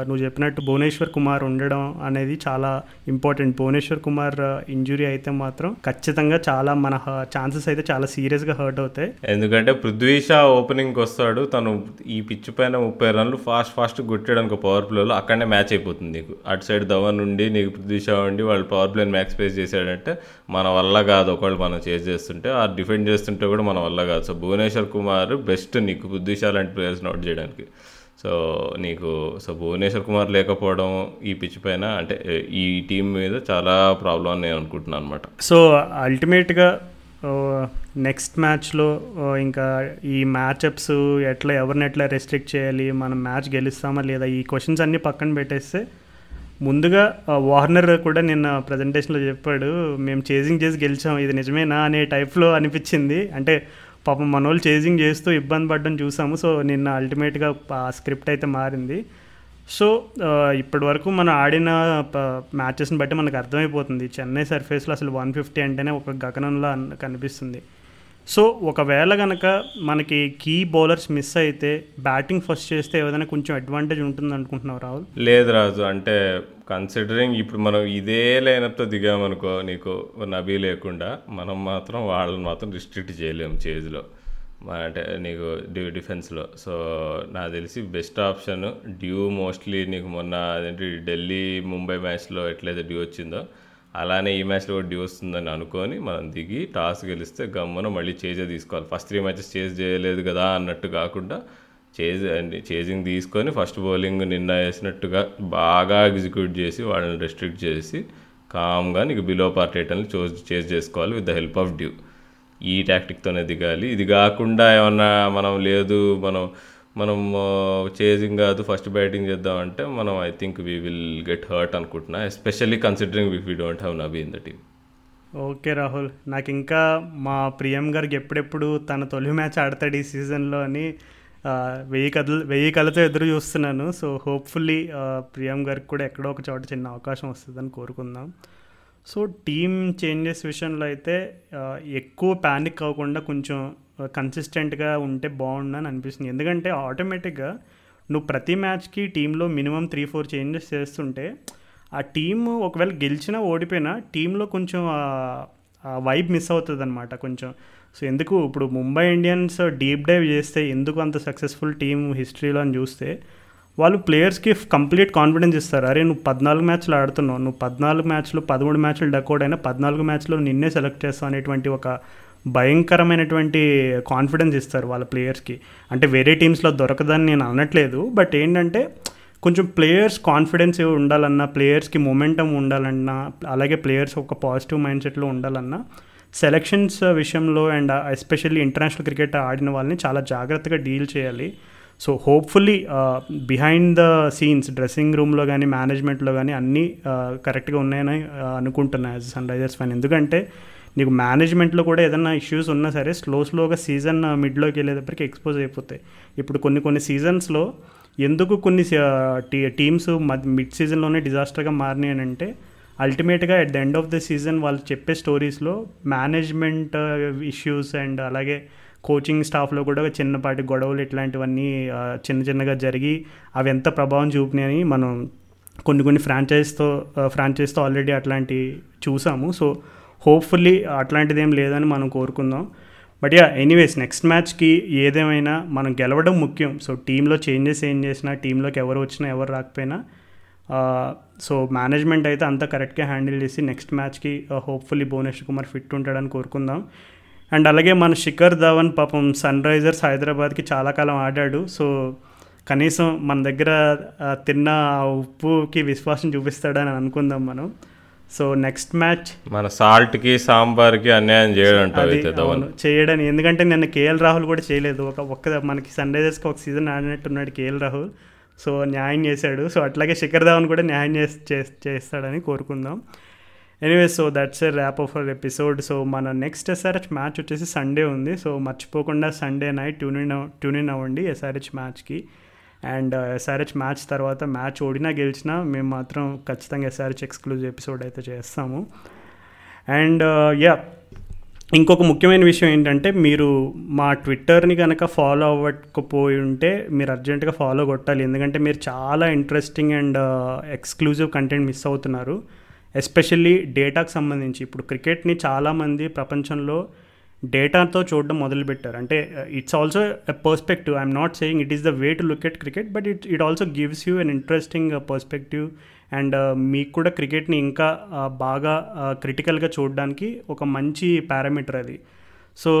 నువ్వు చెప్పినట్టు భువనేశ్వర్ కుమార్ ఉండడం అనేది చాలా ఇంపార్టెంట్ భువనేశ్వర్ కుమార్ ఇంజురీ అయితే మాత్రం ఖచ్చితంగా చాలా మన ఛాన్సెస్ అయితే చాలా సీరియస్గా హర్ట్ అవుతాయి. ఎందుకంటే పృథ్వీ షా ఓపెనింగ్కి వస్తాడు తను ఈ పిచ్ పైన ముప్పై రన్లు ఫాస్ట్ ఫాస్ట్ కొట్టడానికి పవర్ ప్లేలో అక్కడనే మ్యాచ్ అయిపోతుంది నీకు. అటు సైడ్ ధవన్ ఉండి నీకు పృథ్వీ షా ఉండి వాళ్ళు పవర్ ప్లేని మ్యాక్స్ స్పేస్ చేశాడంటే మన వల్ల కాదు. ఒకళ్ళు మనం చేజ్ చేస్తుంటే ఆ డిఫెండ్ చేస్తుంటే కూడా మన వల్ల కాదు. సో భువనేశ్వర్ కుమార్ బెస్ట్ నీకు పృథ్వీ షా లాంటి ప్లేయర్స్ని అవుట్ చేయడానికి. సో నీకు సో భువనేశ్వర్ కుమార్ లేకపోవడం ఈ పిచ్ పైన అంటే ఈ టీం మీద చాలా ప్రాబ్లం అని నేను అనుకుంటున్నాను అనమాట సో అల్టిమేట్గా నెక్స్ట్ మ్యాచ్లో ఇంకా ఈ మ్యాచ్అప్స్ ఎట్లా ఎవరిని ఎట్లా రెస్ట్రిక్ట్ చేయాలి మనం మ్యాచ్ గెలుస్తామా లేదా ఈ క్వశ్చన్స్ అన్నీ పక్కన పెట్టేస్తే ముందుగా వార్నర్ కూడా నిన్న ప్రజెంటేషన్లో చెప్పాడు మేము చేజింగ్ చేసి గెలిచాం ఇది నిజమేనా? అనే టైప్లో అనిపించింది. అంటే పాపం మన వాళ్ళు చేజింగ్ చేస్తూ ఇబ్బంది పడడం చూసాము. సో నిన్న అల్టిమేట్గా ఆ స్క్రిప్ట్ అయితే మారింది. సో ఇప్పటి వరకు మనం ఆడిన మ్యాచెస్ని బట్టి మనకు అర్థమైపోతుంది. చెన్నై సర్ఫేస్లో అసలు వన్ ఫిఫ్టీ అంటేనే ఒక గగనంలో కనిపిస్తుంది. సో ఒకవేళ కనుక మనకి కీ బౌలర్స్ మిస్ అయితే బ్యాటింగ్ ఫస్ట్ చేస్తే ఏదైనా కొంచెం అడ్వాంటేజ్ ఉంటుంది అనుకుంటున్నావు రాహుల్? లేదు రాజు అంటే కన్సిడరింగ్ ఇప్పుడు మనం ఇదే లైనప్తో దిగామనుకో నీకు నబీ లేకుండా మనం మాత్రం వాళ్ళని మాత్రం రిస్ట్రిక్ట్ చేయలేము చేజ్లో అంటే నీకు డ్యూ డిఫెన్స్లో. సో నాకు తెలిసి బెస్ట్ ఆప్షన్ డ్యూ మోస్ట్లీ నీకు మొన్న అదేంటి ఢిల్లీ ముంబై మ్యాచ్లో ఎట్లయితే డ్యూ వచ్చిందో అలానే ఈ మ్యాచ్లో కూడా డ్యూ వస్తుందని అనుకొని మనం దిగి టాస్ గెలిస్తే గమ్మున మళ్ళీ చేజే తీసుకోవాలి. ఫస్ట్ త్రీ మ్యాచెస్ చేజ్ చేయలేదు కదా అన్నట్టు కాకుండా చేజ్ చేజింగ్ తీసుకొని ఫస్ట్ బౌలింగ్ నిన్న వేసినట్టుగా బాగా ఎగ్జిక్యూట్ చేసి వాళ్ళని రెస్ట్రిక్ట్ చేసి కామ్గా నీకు బిలో పార్టేటల్ని చోజ్ చేజ్ చేసుకోవాలి with the help of dew. ఈ టాక్టిక్తోనే దిగాలి. ఇది కాకుండా ఏమన్నా మనం లేదు మనం మనం చేజింగ్ కాదు ఫస్ట్ బ్యాటింగ్ చేద్దామంటే మనం I think we will get hurt అనుకుంటున్నా. Especially considering we don't have Nabi in the team okay Rahul. నాకు ఇంకా మా ప్రియం గారికి ఎప్పుడెప్పుడు తన తొలి మ్యాచ్ ఆడతాడు ఈ సీజన్లో అని వెయ్యి కథలు వెయ్యి కళ్ళతో ఎదురు చూస్తున్నాను. సో హోప్ఫుల్లీ ప్రియం గారికి కూడా ఎక్కడో ఒక చోట చిన్న అవకాశం వస్తుందని కోరుకుందాం. సో టీమ్ చేంజెస్ విషయంలో అయితే ఎక్కువ ప్యానిక్ అవ్వకుండా కొంచెం కన్సిస్టెంట్గా ఉంటే బాగుండని అనిపిస్తుంది. ఎందుకంటే ఆటోమేటిక్గా నువ్వు ప్రతి మ్యాచ్కి టీంలో మినిమం త్రీ ఫోర్ చేంజెస్ చేస్తుంటే ఆ టీమ్ ఒకవేళ గెలిచినా ఓడిపోయినా టీంలో కొంచెం ఆ వైబ్ మిస్ అవుతుంది అనమాట కొంచెం. సో ఎందుకు ఇప్పుడు ముంబై ఇండియన్స్ డీప్ డైవ్ చేస్తే ఎందుకు అంత సక్సెస్ఫుల్ టీం హిస్టరీలో అని చూస్తే వాళ్ళు ప్లేయర్స్కి కంప్లీట్ కాన్ఫిడెన్స్ ఇస్తారు. అరే నువ్వు పద్నాలుగు మ్యాచ్లు ఆడుతున్నావు. నువ్వు పద్నాలుగు మ్యాచ్లు పదమూడు మ్యాచ్లు డకౌట్ అయినా పద్నాలుగు మ్యాచ్లో నిన్నే సెలెక్ట్ చేస్తావు అనేటువంటి ఒక భయంకరమైనటువంటి కాన్ఫిడెన్స్ ఇస్తారు వాళ్ళ ప్లేయర్స్కి. అంటే వేరే టీమ్స్లో దొరకదని నేను అనట్లేదు. బట్ ఏంటంటే కొంచెం ప్లేయర్స్ కాన్ఫిడెన్స్ ఉండాలన్నా ప్లేయర్స్కి మొమెంటం ఉండాలన్నా అలాగే ప్లేయర్స్ ఒక పాజిటివ్ మైండ్ సెట్లో ఉండాలన్నా సెలక్షన్స్ విషయంలో అండ్ ఎస్పెషల్లీ ఇంటర్నేషనల్ క్రికెట్ ఆడిన వాళ్ళని చాలా జాగ్రత్తగా డీల్ చేయాలి. So hopefully behind the scenes dressing రూమ్లో కానీ మేనేజ్మెంట్లో కానీ అన్నీ కరెక్ట్గా ఉన్నాయని అనుకుంటున్నాను అనుకుంటున్నా యాజ్ సన్ రైజర్స్ ఫ్యాన్ ఎందుకంటే నీకు మేనేజ్మెంట్లో కూడా ఏదైనా ఇష్యూస్ ఉన్నా సరే స్లో స్లోగా సీజన్ మిడ్లోకి వెళ్ళేటప్పటికి ఎక్స్పోజ్ అయిపోతాయి. ఇప్పుడు కొన్ని కొన్ని సీజన్స్లో ఎందుకు కొన్ని టీ టీమ్స్ మిడ్ సీజన్లోనే డిజాస్టర్గా మారినాయి అంటే అల్టిమేట్గా at the end of the season వాళ్ళు చెప్పే స్టోరీస్లో మేనేజ్మెంట్ ఇష్యూస్ అండ్ అలాగే కోచింగ్ స్టాఫ్లో కూడా చిన్నపాటి గొడవలు ఇట్లాంటివన్నీ చిన్న చిన్నగా జరిగి అవి ఎంత ప్రభావం చూపినాయని మనం కొన్ని కొన్ని ఫ్రాంచైజ్తో ఫ్రాంచైజ్తో ఆల్రెడీ అట్లాంటి చూసాము. సో హోప్ఫుల్లీ అట్లాంటిది ఏం లేదని మనం కోరుకుందాం. బట్ యా ఎనీవేస్ నెక్స్ట్ మ్యాచ్కి ఏదేమైనా మనం గెలవడం ముఖ్యం. సో టీంలో చేంజెస్ ఏం చేసినా టీంలోకి ఎవరు వచ్చినా ఎవరు రాకపోయినా సో మేనేజ్మెంట్ అయితే అంతా కరెక్ట్గా హ్యాండిల్ చేసి నెక్స్ట్ మ్యాచ్కి హోప్ఫుల్లీ భువనేశ్వర్ కుమార్ ఫిట్ ఉంటాడని కోరుకుందాం. అండ్ అలాగే మన శిఖర్ ధవన్ పాపం సన్ రైజర్స్ హైదరాబాద్కి చాలా కాలం ఆడాడు. సో కనీసం మన దగ్గర తిన్న ఆ ఉప్పుకి విశ్వాసం చూపిస్తాడని అనుకుందాం మనం. సో నెక్స్ట్ మ్యాచ్ మన సాల్ట్కి సాంబార్కి అన్యాయం చేయడం చేయడని. ఎందుకంటే నిన్న కేఎల్ రాహుల్ కూడా చేయలేదు. ఒక ఒక్క మనకి సన్ రైజర్స్కి ఒక సీజన్ ఆడినట్టున్నాడు కేఎల్ రాహుల్. సో న్యాయం చేశాడు. సో అట్లాగే శిఖర్ ధావన్ కూడా న్యాయం చేస్- చేస్- చేస్తాడని కోరుకుందాం. Anyway so that's a wrap of our episode so మన నెక్స్ట్ ఎస్ఆర్హెచ్ మ్యాచ్ వచ్చేసి సండే ఉంది. సో మర్చిపోకుండా Sunday night tune in tune in అవ్వండి ఎస్ఆర్హెచ్ మ్యాచ్కి అండ్ ఎస్ఆర్హెచ్ మ్యాచ్ తర్వాత మ్యాచ్ ఓడినా గెలిచినా మేము మాత్రం ఖచ్చితంగా ఎస్ఆర్హెచ్ ఎక్స్క్లూజివ్ ఎపిసోడ్ అయితే చేస్తాము. అండ్ యా uh, ఇంకొక ముఖ్యమైన విషయం ఏంటంటే మీరు మా ట్విట్టర్ని కనుక ఫాలో అవ్వకపోయి ఉంటే మీరు అర్జెంటుగా ఫాలో కొట్టాలి. ఎందుకంటే మీరు చాలా interesting and exclusive content miss అవుతున్నారు. ఎస్పెషల్లీ డేటాకు సంబంధించి. ఇప్పుడు క్రికెట్ని చాలామంది ప్రపంచంలో డేటాతో చూడడం మొదలుపెట్టారు. అంటే it's also a perspective I'm not saying it is the way to look at cricket but it it also gives you an interesting perspective and మీకు కూడా క్రికెట్ని ఇంకా uh, బాగా uh, క్రిటికల్గా చూడడానికి ఒక మంచి పారామీటర్ అది. సో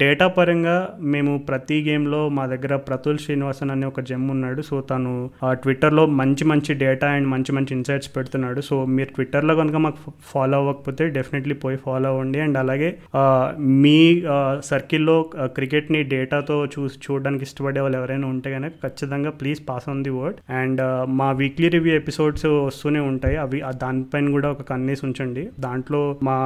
డేటా పరంగా మేము ప్రతి గేమ్లో మా దగ్గర ప్రతుల్ శ్రీనివాసన్ అనే ఒక జెమ్ ఉన్నాడు. సో తను ట్విట్టర్లో మంచి మంచి డేటా అండ్ మంచి మంచి ఇన్సైట్స్ పెడుతున్నాడు. సో మీరు ట్విట్టర్లో కనుక మాకు ఫాలో అవ్వకపోతే డెఫినెట్లీ పోయి ఫాలో అవ్వండి. అండ్ అలాగే మీ సర్కిల్లో క్రికెట్ని డేటాతో చూ చూడడానికి ఇష్టపడే వాళ్ళు ఎవరైనా ఉంటే కనుక ఖచ్చితంగా please pass on the word and మా వీక్లీ రివ్యూ ఎపిసోడ్స్ వస్తూనే ఉంటాయి. అవి దానిపైన కూడా ఒక కన్నీస్ ఉంచండి. దాంట్లో మా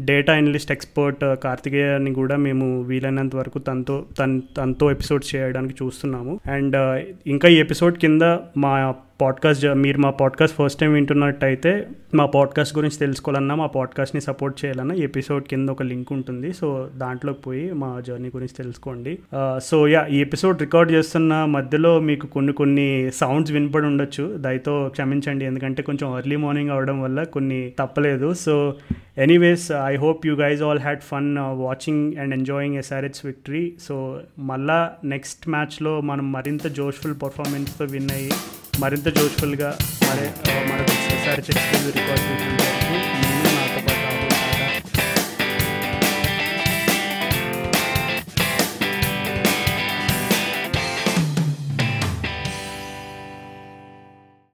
డేటా అనలిస్ట్ ఎక్స్పర్ట్ కార్తికేయని కూడా మేము వీలైనంత వరకు తనతో తన తనతో ఎపిసోడ్స్ చేయడానికి చూస్తున్నాము. అండ్ uh, ఇంకా ఈ ఎపిసోడ్ కింద మా పాడ్కాస్ట్ మీరు మా పాడ్కాస్ట్ ఫస్ట్ టైం వింటున్నట్టయితే మా పాడ్కాస్ట్ గురించి తెలుసుకోవాలన్నా మా పాడ్కాస్ట్ని సపోర్ట్ చేయాలన్నా ఎపిసోడ్ కింద ఒక లింక్ ఉంటుంది. సో దాంట్లోకి పోయి మా జర్నీ గురించి తెలుసుకోండి. సో యా ఈ ఎపిసోడ్ రికార్డ్ చేస్తున్న మధ్యలో మీకు కొన్ని కొన్ని సౌండ్స్ వినపడి ఉండొచ్చు. దయతో క్షమించండి. ఎందుకంటే కొంచెం ఎర్లీ మార్నింగ్ అవడం వల్ల కొన్ని తప్పలేదు. So anyways I hope you guys all had fun watching and enjoying SRH victory so మళ్ళా నెక్స్ట్ మ్యాచ్లో మనం మరింత జోష్ఫుల్ పర్ఫార్మెన్స్తో విన్ అయ్యి మరింత జోష్ఫుల్గా మరే మరొకసారి చెక్ రికార్డ్ నేను